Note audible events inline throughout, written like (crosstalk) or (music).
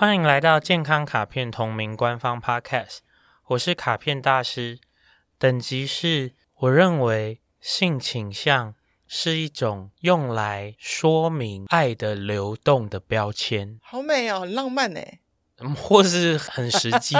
欢迎来到健康卡片同名官方 Podcast，我是卡片大师。等级是，我认为性倾向是一种用来说明爱的流动的标签。好美哦，很浪漫呢，或是很实际。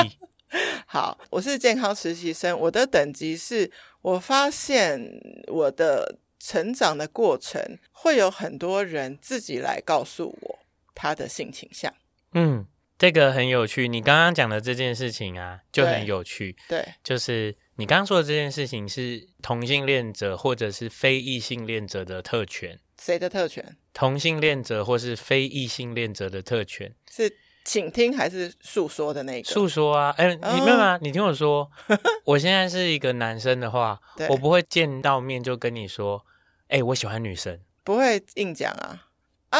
(laughs) 好，我是健康实习生，我的等级是，我发现我的成长的过程会有很多人自己来告诉我他的性倾向。嗯，这个很有趣。你刚刚讲的这件事情啊，就很有趣。对，就是你刚刚说的这件事情是同性恋者或者是非异性恋者的特权。谁的特权？同性恋者或是非异性恋者的特权。是请听还是诉说的那个？诉说啊，哎，你没有吗？你听我说，(laughs) 我现在是一个男生的话，我不会见到面就跟你说，哎，我喜欢女生，不会硬讲啊。啊，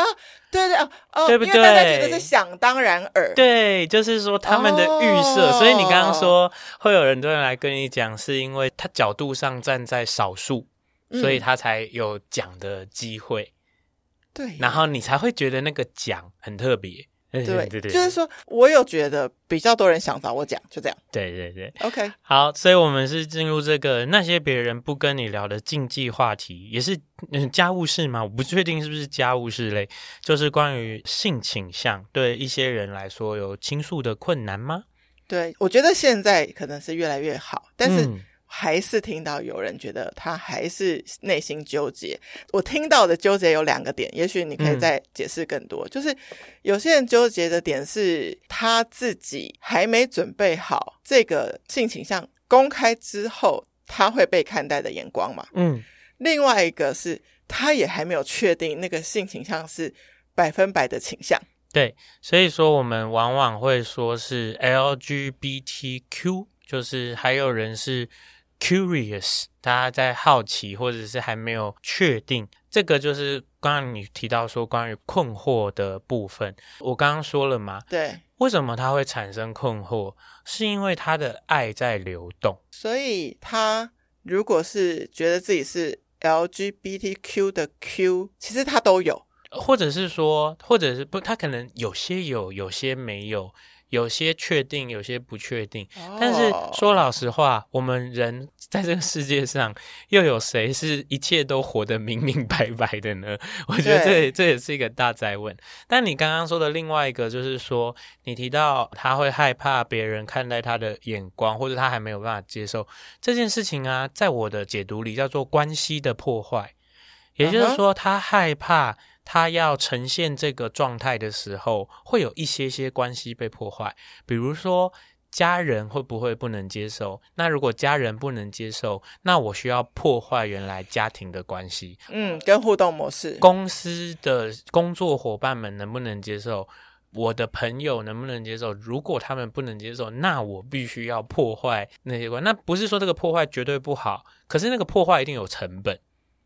对对哦哦，对不对？因为大家觉得是想当然耳，对，就是说他们的预设，哦、所以你刚刚说会有很多人来跟你讲，是因为他角度上站在少数，嗯、所以他才有讲的机会，对，然后你才会觉得那个讲很特别。对对对，就是说，我有觉得比较多人想找我讲，就这样。对对对，OK，好，所以我们是进入这个那些别人不跟你聊的禁忌话题，也是嗯家务事嘛？我不确定是不是家务事类，就是关于性倾向，对一些人来说有倾诉的困难吗？对，我觉得现在可能是越来越好，但是。嗯还是听到有人觉得他还是内心纠结。我听到的纠结有两个点，也许你可以再解释更多。嗯、就是有些人纠结的点是他自己还没准备好这个性倾向公开之后他会被看待的眼光嘛。嗯。另外一个是他也还没有确定那个性倾向是百分百的倾向。对，所以说我们往往会说是 LGBTQ，就是还有人是。Curious，大家在好奇，或者是还没有确定，这个就是刚刚你提到说关于困惑的部分。我刚刚说了嘛，对，为什么他会产生困惑？是因为他的爱在流动，所以他如果是觉得自己是 LGBTQ 的 Q，其实他都有，或者是说，或者是不，他可能有些有，有些没有。有些确定，有些不确定。Oh. 但是说老实话，我们人在这个世界上，又有谁是一切都活得明明白白的呢？(laughs) 我觉得这也这也是一个大灾问。但你刚刚说的另外一个，就是说你提到他会害怕别人看待他的眼光，或者他还没有办法接受这件事情啊，在我的解读里叫做关系的破坏，也就是说他害怕。他要呈现这个状态的时候，会有一些些关系被破坏，比如说家人会不会不能接受？那如果家人不能接受，那我需要破坏原来家庭的关系，嗯，跟互动模式。公司的工作伙伴们能不能接受？我的朋友能不能接受？如果他们不能接受，那我必须要破坏那些关。那不是说这个破坏绝对不好，可是那个破坏一定有成本。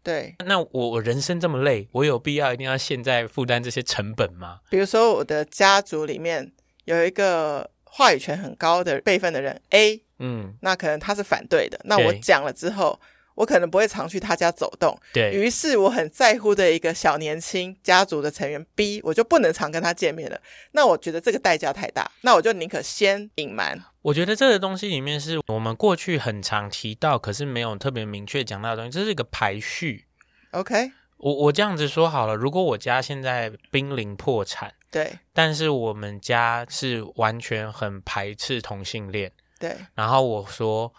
对，那我我人生这么累，我有必要一定要现在负担这些成本吗？比如说，我的家族里面有一个话语权很高的辈分的人 A，嗯，那可能他是反对的。那我讲了之后，我可能不会常去他家走动。对，于是我很在乎的一个小年轻家族的成员 B，我就不能常跟他见面了。那我觉得这个代价太大，那我就宁可先隐瞒。我觉得这个东西里面是我们过去很常提到，可是没有特别明确讲到的东西。这是一个排序。OK，我我这样子说好了，如果我家现在濒临破产，对，但是我们家是完全很排斥同性恋，对，然后我说。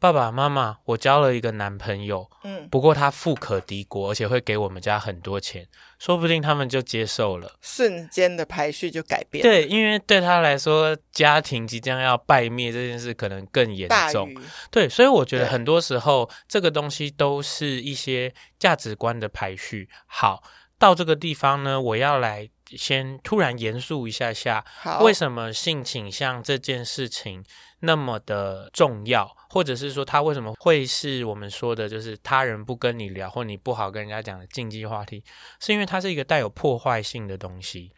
爸爸妈妈，我交了一个男朋友，嗯，不过他富可敌国，而且会给我们家很多钱，说不定他们就接受了，瞬间的排序就改变。对，因为对他来说，家庭即将要败灭这件事可能更严重。对，所以我觉得很多时候这个东西都是一些价值观的排序。好，到这个地方呢，我要来先突然严肃一下下，好，为什么性倾向这件事情那么的重要？或者是说他为什么会是我们说的，就是他人不跟你聊，或你不好跟人家讲的禁忌话题，是因为它是一个带有破坏性的东西。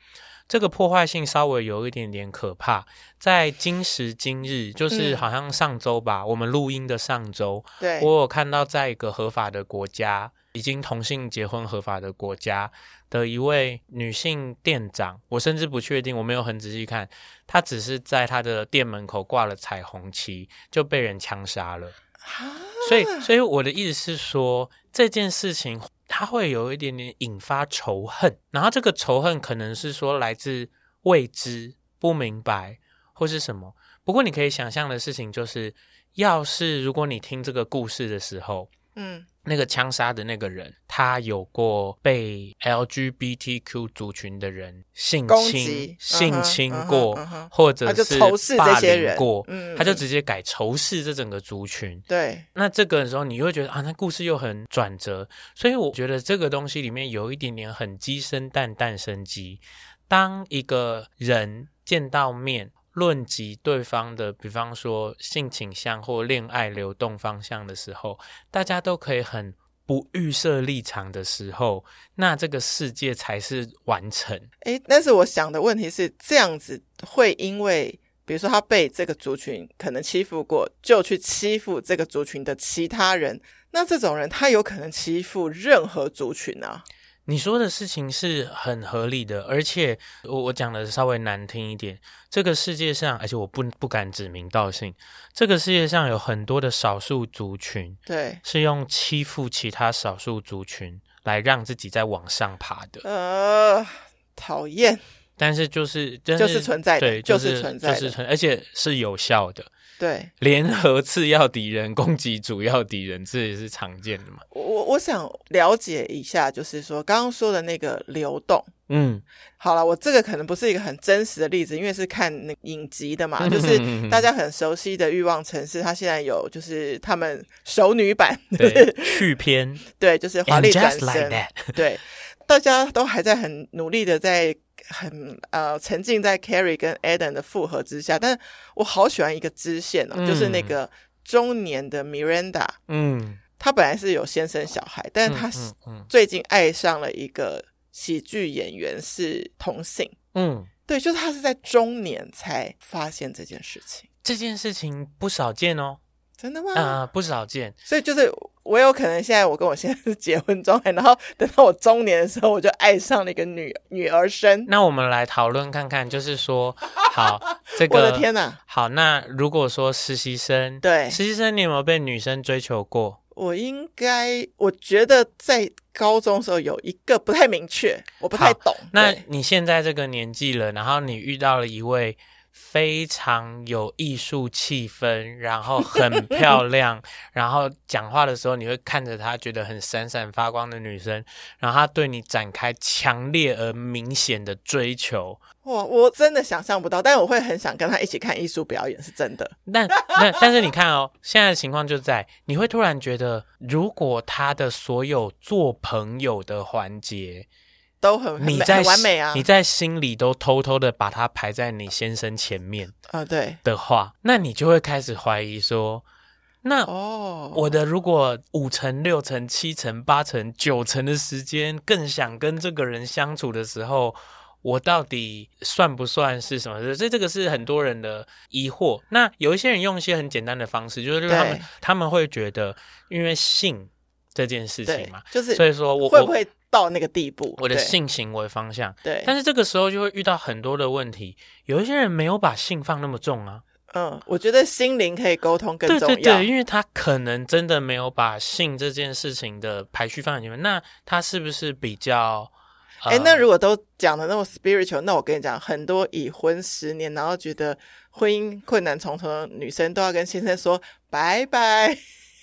这个破坏性稍微有一点点可怕。在今时今日，就是好像上周吧，嗯、我们录音的上周，对，我有看到在一个合法的国家，已经同性结婚合法的国家。的一位女性店长，我甚至不确定，我没有很仔细看，她只是在她的店门口挂了彩虹旗，就被人枪杀了。所以，所以我的意思是说，这件事情它会有一点点引发仇恨，然后这个仇恨可能是说来自未知、不明白或是什么。不过，你可以想象的事情就是，要是如果你听这个故事的时候，嗯，那个枪杀的那个人，他有过被 LGBTQ 族群的人性侵、性侵过，或者是霸凌过，他就直接改仇视这整个族群。对，那这个时候你会觉得啊，那故事又很转折，所以我觉得这个东西里面有一点点很鸡生蛋，蛋生鸡。当一个人见到面。论及对方的，比方说性倾向或恋爱流动方向的时候，大家都可以很不预设立场的时候，那这个世界才是完成。诶，但是我想的问题是，这样子会因为，比如说他被这个族群可能欺负过，就去欺负这个族群的其他人，那这种人他有可能欺负任何族群啊？你说的事情是很合理的，而且我我讲的稍微难听一点，这个世界上，而且我不不敢指名道姓，这个世界上有很多的少数族群，对，是用欺负其他少数族群来让自己在往上爬的。呃，讨厌，但是就是就是存在的，对，就是存在，就是存，而且是有效的。对，联合次要敌人攻击主要敌人，这也是常见的嘛。我我想了解一下，就是说刚刚说的那个流动，嗯，好了，我这个可能不是一个很真实的例子，因为是看那影集的嘛，(laughs) 就是大家很熟悉的欲望城市，它现在有就是他们熟女版 (laughs) 对 (laughs) 续篇，对，就是华丽转身，like、对，大家都还在很努力的在。很呃沉浸在 Carrie 跟 Adam 的复合之下，但我好喜欢一个支线哦，嗯、就是那个中年的 Miranda，嗯，他本来是有先生小孩，但是他最近爱上了一个喜剧演员是同性，嗯，对，就是他是在中年才发现这件事情，这件事情不少见哦。真的吗？啊、呃，不少见。所以就是我有可能现在我跟我现在是结婚状态，然后等到我中年的时候，我就爱上了一个女女儿身。那我们来讨论看看，就是说，好，(laughs) 这个我的天哪！好，那如果说实习生，对实习生，你有没有被女生追求过？我应该，我觉得在高中的时候有一个不太明确，我不太懂。那你现在这个年纪了，然后你遇到了一位。非常有艺术气氛，然后很漂亮，(laughs) 然后讲话的时候你会看着她，觉得很闪闪发光的女生，然后她对你展开强烈而明显的追求。哇，我真的想象不到，但我会很想跟她一起看艺术表演，是真的。但那但是你看哦，现在的情况就在你会突然觉得，如果她的所有做朋友的环节。都很你在很完美啊！你在心里都偷偷的把它排在你先生前面啊，对的话，那你就会开始怀疑说，那哦，我的如果五成、六成、七成、八成、九成的时间更想跟这个人相处的时候，我到底算不算是什么？所以这个是很多人的疑惑。那有一些人用一些很简单的方式，就是他们他们会觉得，因为性这件事情嘛，就是所以说我会不会？到那个地步，我的性行为方向对，但是这个时候就会遇到很多的问题。有一些人没有把性放那么重啊，嗯，我觉得心灵可以沟通更重要，对对对，因为他可能真的没有把性这件事情的排序放在前面。那他是不是比较？哎、呃，那如果都讲的那么 spiritual，那我跟你讲，很多已婚十年然后觉得婚姻困难重重的女生都要跟先生说拜拜。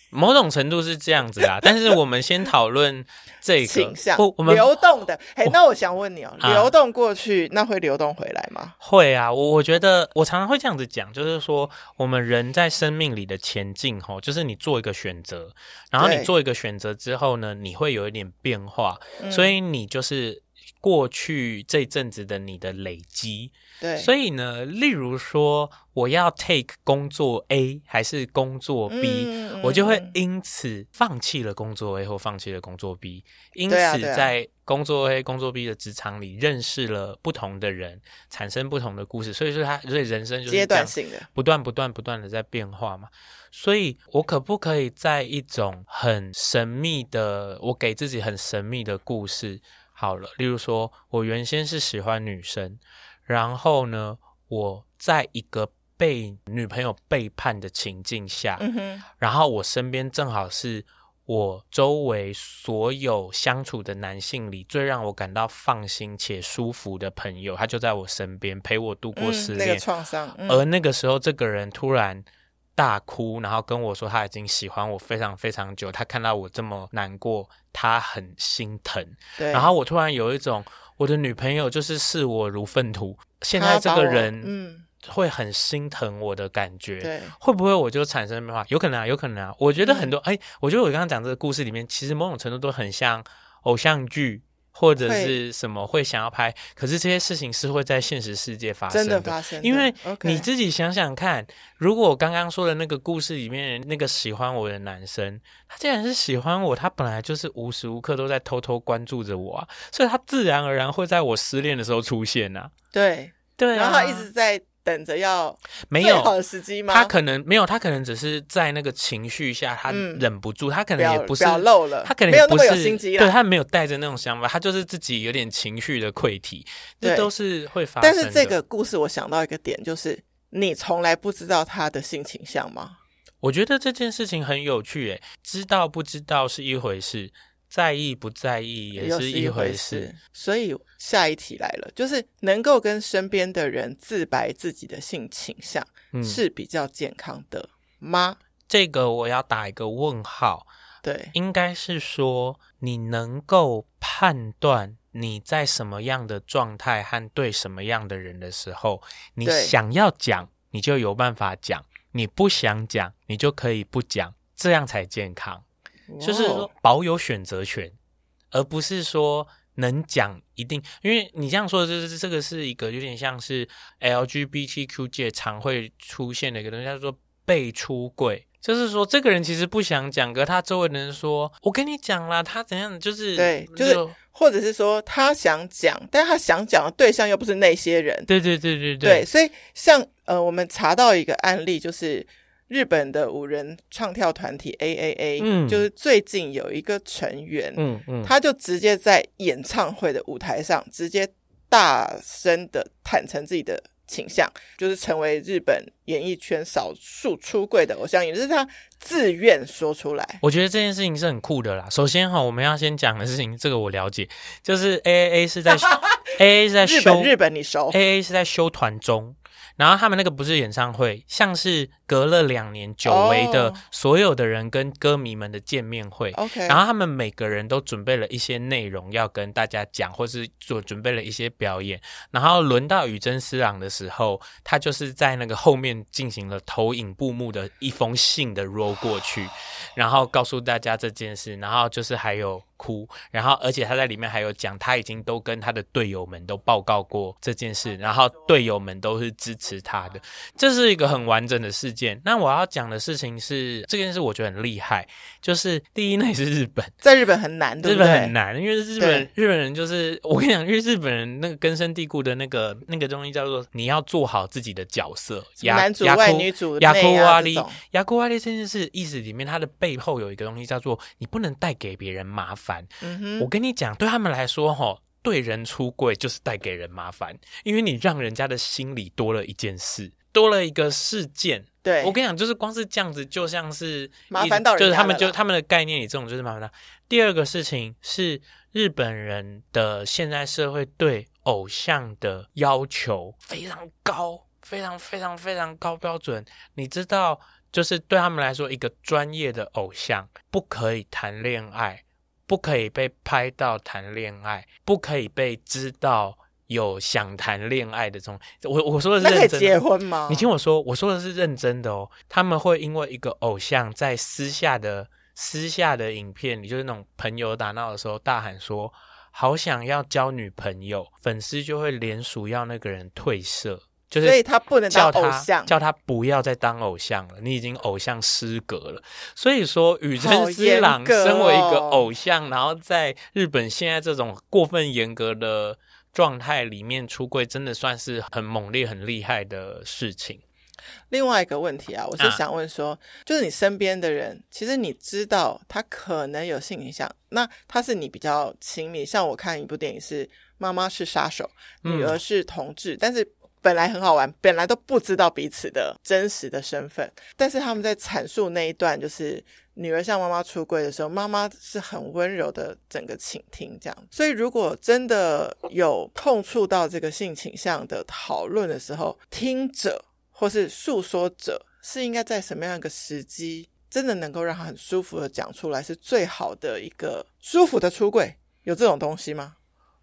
某种程度是这样子啊，(laughs) 但是我们先讨论这个倾向，我们流动的。嘿，那我想问你哦，啊、流动过去，那会流动回来吗？会啊，我我觉得我常常会这样子讲，就是说我们人在生命里的前进，吼，就是你做一个选择，然后你做一个选择之后呢，你会有一点变化，对所以你就是过去这阵子的你的累积。对，所以呢，例如说我要 take 工作 A 还是工作 B，嗯，我就会因此放弃了工作 A 或放弃了工作 B，因此在工作 A、工作 B 的职场里认识了不同的人，产生不同的故事。所以说，他所以人生就是阶段性的，不断、不断、不断的在变化嘛。所以我可不可以在一种很神秘的，我给自己很神秘的故事？好了，例如说我原先是喜欢女生，然后呢，我在一个被女朋友背叛的情境下，然后我身边正好是。我周围所有相处的男性里，最让我感到放心且舒服的朋友，他就在我身边陪我度过失恋、嗯那个创伤。嗯、而那个时候，这个人突然大哭，然后跟我说他已经喜欢我非常非常久。他看到我这么难过，他很心疼。对。然后我突然有一种，我的女朋友就是视我如粪土。现在这个人，嗯。会很心疼我的感觉，对，会不会我就产生变化？有可能啊，有可能啊。我觉得很多，哎、嗯，我觉得我刚刚讲这个故事里面，其实某种程度都很像偶像剧或者是什么会想要拍，可是这些事情是会在现实世界发生的，真的发生的。因为你自己想想看，如果我刚刚说的那个故事里面那个喜欢我的男生，他既然是喜欢我，他本来就是无时无刻都在偷偷关注着我啊，所以他自然而然会在我失恋的时候出现啊。对对、啊，然后他一直在。等着要没有好的时机吗？他可能没有，他可能只是在那个情绪下，他忍不住，嗯、他可能也不是表露了，他可能也不是有心机，对他没有带着那种想法，他就是自己有点情绪的溃体，这都是会发生的。但是这个故事我想到一个点，就是你从来不知道他的性倾向吗？我觉得这件事情很有趣，诶，知道不知道是一回事。在意不在意也是一回事，所以下一题来了，就是能够跟身边的人自白自己的性倾向，嗯，是比较健康的吗？这个我要打一个问号。对，应该是说你能够判断你在什么样的状态和对什么样的人的时候，你想要讲，你就有办法讲；你不想讲，你就可以不讲，这样才健康。就是说保有选择权，而不是说能讲一定，因为你这样说的就是这个是一个有点像是 LGBTQ 界常会出现的一个东西，叫做被出柜。就是说这个人其实不想讲，可他周围的人说：“我跟你讲啦，他怎样？”就是对，就是或者是说他想讲，但他想讲的对象又不是那些人。对对对对对，对，所以像呃，我们查到一个案例就是。日本的五人唱跳团体 AAA，嗯，就是最近有一个成员，嗯嗯，他就直接在演唱会的舞台上，直接大声的坦诚自己的倾向，就是成为日本演艺圈少数出柜的偶像，也就是他自愿说出来。我觉得这件事情是很酷的啦。首先哈，我们要先讲的事情，这个我了解，就是 AAA 是在 (laughs) AAA 是在修日本，日本你熟，AAA 是在修团中。然后他们那个不是演唱会，像是隔了两年久违的所有的人跟歌迷们的见面会。OK，然后他们每个人都准备了一些内容要跟大家讲，或是做准备了一些表演。然后轮到宇真司朗的时候，他就是在那个后面进行了投影布幕的一封信的 roll 过去，然后告诉大家这件事。然后就是还有。哭，然后而且他在里面还有讲，他已经都跟他的队友们都报告过这件事，然后队友们都是支持他的，这是一个很完整的事件。那我要讲的事情是，这件事我觉得很厉害，就是第一，那也是日本，(laughs) 在日本很难，(laughs) 对不对？日本很难，因为日本日本人就是我跟你讲，因为日本人那个根深蒂固的那个那个东西叫做你要做好自己的角色，男主外女主内啊，这种。亚库瓦利这件事意思里面，它的背后有一个东西叫做你不能带给别人麻烦。嗯哼，我跟你讲，对他们来说，哈，对人出柜就是带给人麻烦，因为你让人家的心里多了一件事，多了一个事件。对，我跟你讲，就是光是这样子，就像是麻烦到人，就是他们就他们的概念里，这种就是麻烦到。第二个事情是日本人的现在社会对偶像的要求非常高，非常非常非常高标准。你知道，就是对他们来说，一个专业的偶像不可以谈恋爱。不可以被拍到谈恋爱，不可以被知道有想谈恋爱的这种。我我说的是认真的。结婚吗？你听我说，我说的是认真的哦。他们会因为一个偶像在私下的私下的影片里，就是那种朋友打闹的时候，大喊说“好想要交女朋友”，粉丝就会联署要那个人退社。就是，所以他不能当偶像，叫他不要再当偶像了。你已经偶像失格了。所以说，宇真司郎身为一个偶像，哦，然后在日本现在这种过分严格的状态里面出柜，真的算是很猛烈、很厉害的事情。另外一个问题啊，我是想问说，啊、就是你身边的人，其实你知道他可能有性影响，那他是你比较亲密。像我看一部电影是《妈妈是杀手》，女儿是同志，嗯、但是本来很好玩，本来都不知道彼此的真实的身份，但是他们在阐述那一段，就是女儿向妈妈出柜的时候，妈妈是很温柔的整个倾听这样。所以如果真的有碰触到这个性倾向的讨论的时候，听者。或是诉说者是应该在什么样一个时机，真的能够让他很舒服的讲出来，是最好的一个舒服的出柜？有这种东西吗？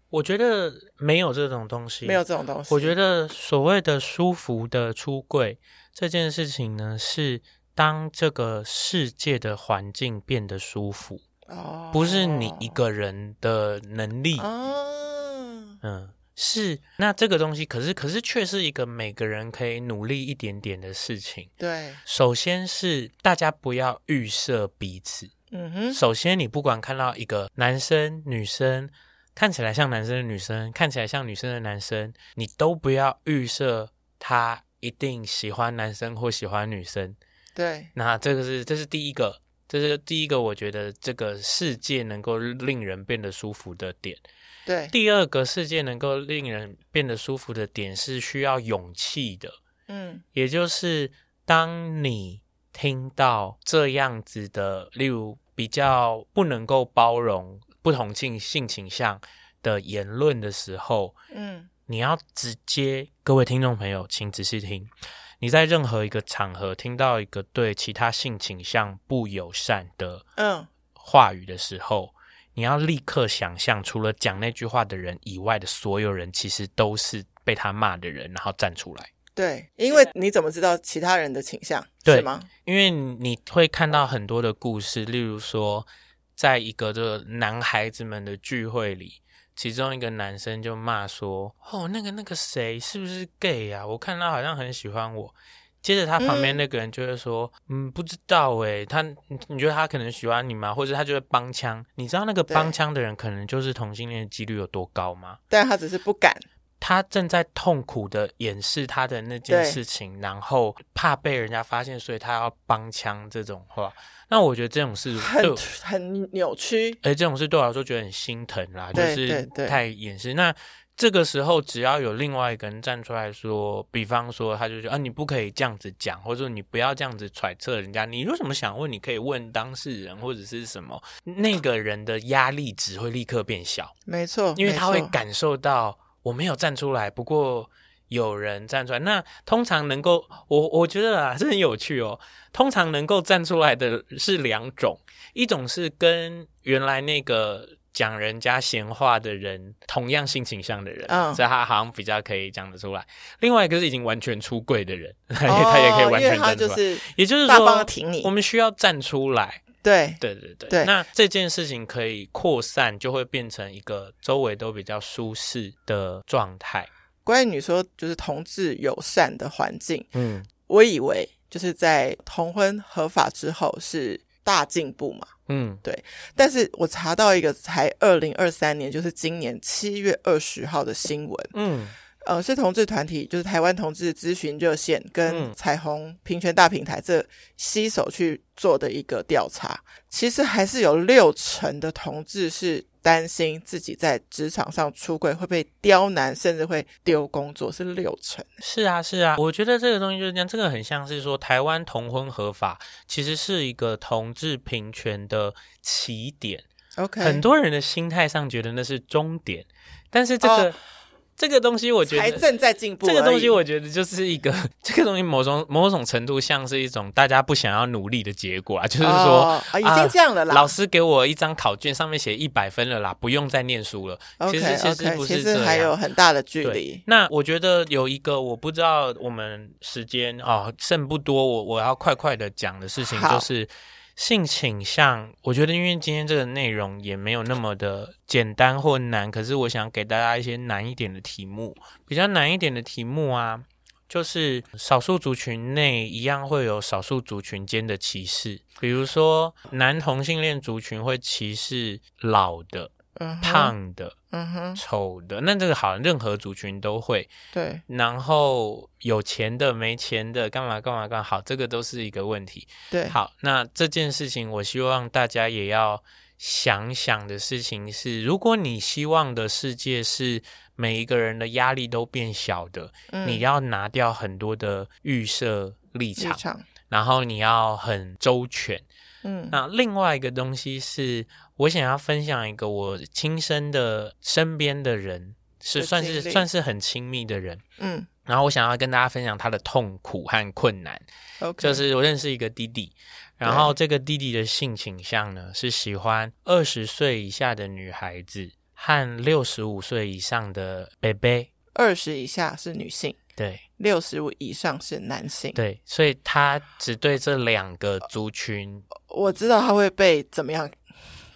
我觉得没有这种东西，没有这种东西。我觉得所谓的舒服的出柜这件事情呢，是当这个世界的环境变得舒服，哦，不是你一个人的能力，哦，嗯。是，那这个东西可是可是却是一个每个人可以努力一点点的事情。对，首先是大家不要预设彼此。嗯哼，首先你不管看到一个男生、女生，看起来像男生的女生，看起来像女生的男生，你都不要预设他一定喜欢男生或喜欢女生。对，那这个是这是第一个，这是第一个，我觉得这个世界能够令人变得舒服的点。对，第二个世界能够令人变得舒服的点是需要勇气的，嗯，也就是当你听到这样子的，例如比较不能够包容不同性性倾向的言论的时候，嗯，你要直接，各位听众朋友，请仔细听，你在任何一个场合听到一个对其他性倾向不友善的，嗯，话语的时候。你要立刻想象，除了讲那句话的人以外的所有人，其实都是被他骂的人，然后站出来。对，因为你怎么知道其他人的倾向？对吗？因为你会看到很多的故事，例如说，在一个这个男孩子们的聚会里，其中一个男生就骂说：“哦，那个那个谁是不是 gay 啊？我看他好像很喜欢我。”接着他旁边那个人就会说：“嗯，嗯，不知道诶，他你觉得他可能喜欢你吗？或者他就会帮腔？你知道那个帮腔的人可能就是同性恋的几率有多高吗？但他只是不敢，他正在痛苦的掩饰他的那件事情，然后怕被人家发现，所以他要帮腔这种话。那我觉得这种事很很扭曲，而这种事对我来说觉得很心疼啦，就是太掩饰那。”这个时候，只要有另外一个人站出来说，比方说，他就说啊，你不可以这样子讲，或者说你不要这样子揣测人家。你有什么想问，你可以问当事人或者是什么，那个人的压力值会立刻变小。没错，因为他会感受到我没有站出来，不过有人站出来。那通常能够，我我觉得啊，(laughs) 是很有趣哦。通常能够站出来的是两种，一种是跟原来那个。讲人家闲话的人，同样性倾向的人，嗯、所以他好像比较可以讲得出来。另外一个是已经完全出柜的人，(laughs) 哦、他也可以完全站出来。就是也就是说，我们需要站出来。对。对对对。对。那这件事情可以扩散，就会变成一个周围都比较舒适的状态。关于你说就是同志友善的环境，嗯，我以为就是在同婚合法之后是大进步嘛。嗯，对，但是我查到一个才二零二三年，就是今年七月二十号的新闻，嗯，呃，是同志团体，就是台湾同志咨询热线跟彩虹平权大平台这携手去做的一个调查，其实还是有六成的同志是。担心自己在职场上出柜会被刁难，甚至会丢工作，是六成。是啊，是啊，我觉得这个东西就是这样，这个很像是说台湾同婚合法，其实是一个同志平权的起点。OK，很多人的心态上觉得那是终点，但是这个。Oh. 这个东西我觉得还正在进步。这个东西我觉得就是一个，(laughs) 这个东西某种某种程度像是一种大家不想要努力的结果啊，就是说、哦啊、已经这样了啦。老师给我一张考卷，上面写一百分了啦，不用再念书了。Okay, 其实其实不是这样，还有很大的距离。那我觉得有一个我不知道我们时间哦剩不多，我我要快快的讲的事情就是。性倾向，我觉得因为今天这个内容也没有那么的简单或难，可是我想给大家一些难一点的题目，比较难一点的题目啊，就是少数族群内一样会有少数族群间的歧视，比如说男同性恋族群会歧视老的。嗯，胖的，嗯哼，丑的，那这个好像任何族群都会。对，然后有钱的、没钱的，干嘛干嘛干嘛，好，这个都是一个问题。对，好，那这件事情，我希望大家也要想想的事情是，如果你希望的世界是每一个人的压力都变小的，嗯、你要拿掉很多的预设立场，立场，然后你要很周全。嗯，那另外一个东西是我想要分享一个我亲身的身边的人，是算是算是很亲密的人。嗯，然后我想要跟大家分享他的痛苦和困难。Okay. 就是我认识一个弟弟，然后这个弟弟的性倾向呢是喜欢二十岁以下的女孩子和六十五岁以上的 baby。二十以下是女性。对，六十五以上是男性。对，所以他只对这两个族群。我知道他会被怎么样，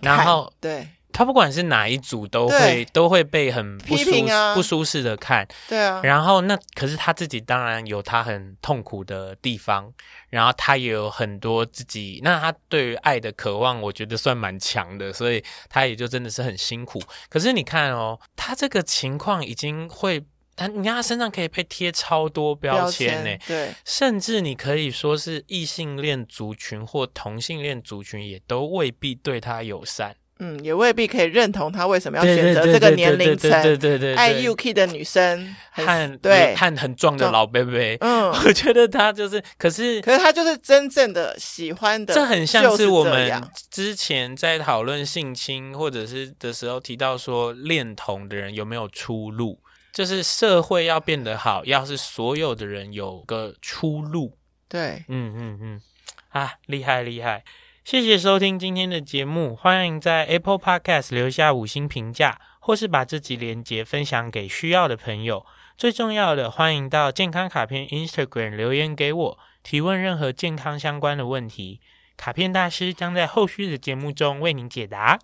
然后对他不管是哪一组都会都会被很不舒啊，不舒适的看。对啊，然后那可是他自己当然有他很痛苦的地方，然后他也有很多自己，那他对于爱的渴望，我觉得算蛮强的，所以他也就真的是很辛苦。可是你看哦，他这个情况已经会。他，你看他身上可以被贴超多标签呢，对，甚至你可以说是异性恋族群或同性恋族群，也都未必对他友善，嗯，也未必可以认同他为什么要选择这个年龄层，对对对，爱 UK 的女生和对和很壮的老 baby，嗯，(laughs) 我觉得他就是，可是可是他就是真正的喜欢的，这很像是我们之前在讨论性侵或者是的时候提到说恋童的人有没有出路。就是社会要变得好，要是所有的人有个出路。对，嗯嗯嗯，啊，厉害厉害！谢谢收听今天的节目，欢迎在 Apple Podcast 留下五星评价，或是把这集连接分享给需要的朋友。最重要的，欢迎到健康卡片 Instagram 留言给我，提问任何健康相关的问题，卡片大师将在后续的节目中为您解答。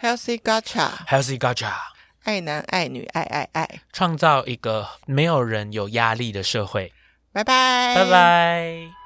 Healthy Gacha，Healthy Gacha。爱男爱女爱爱爱，创造一个没有人有压力的社会。拜拜，拜拜。